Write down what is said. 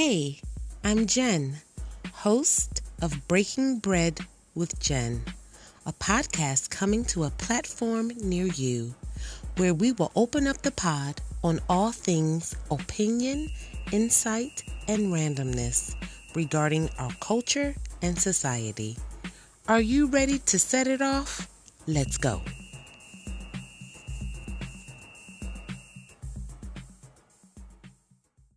Hey, I'm Jenn, host of Breaking Bread with Jenn, a podcast coming to a platform near you where we will open up the pod on all things opinion, insight, and randomness regarding our culture and society. Are you ready to set it off? Let's go.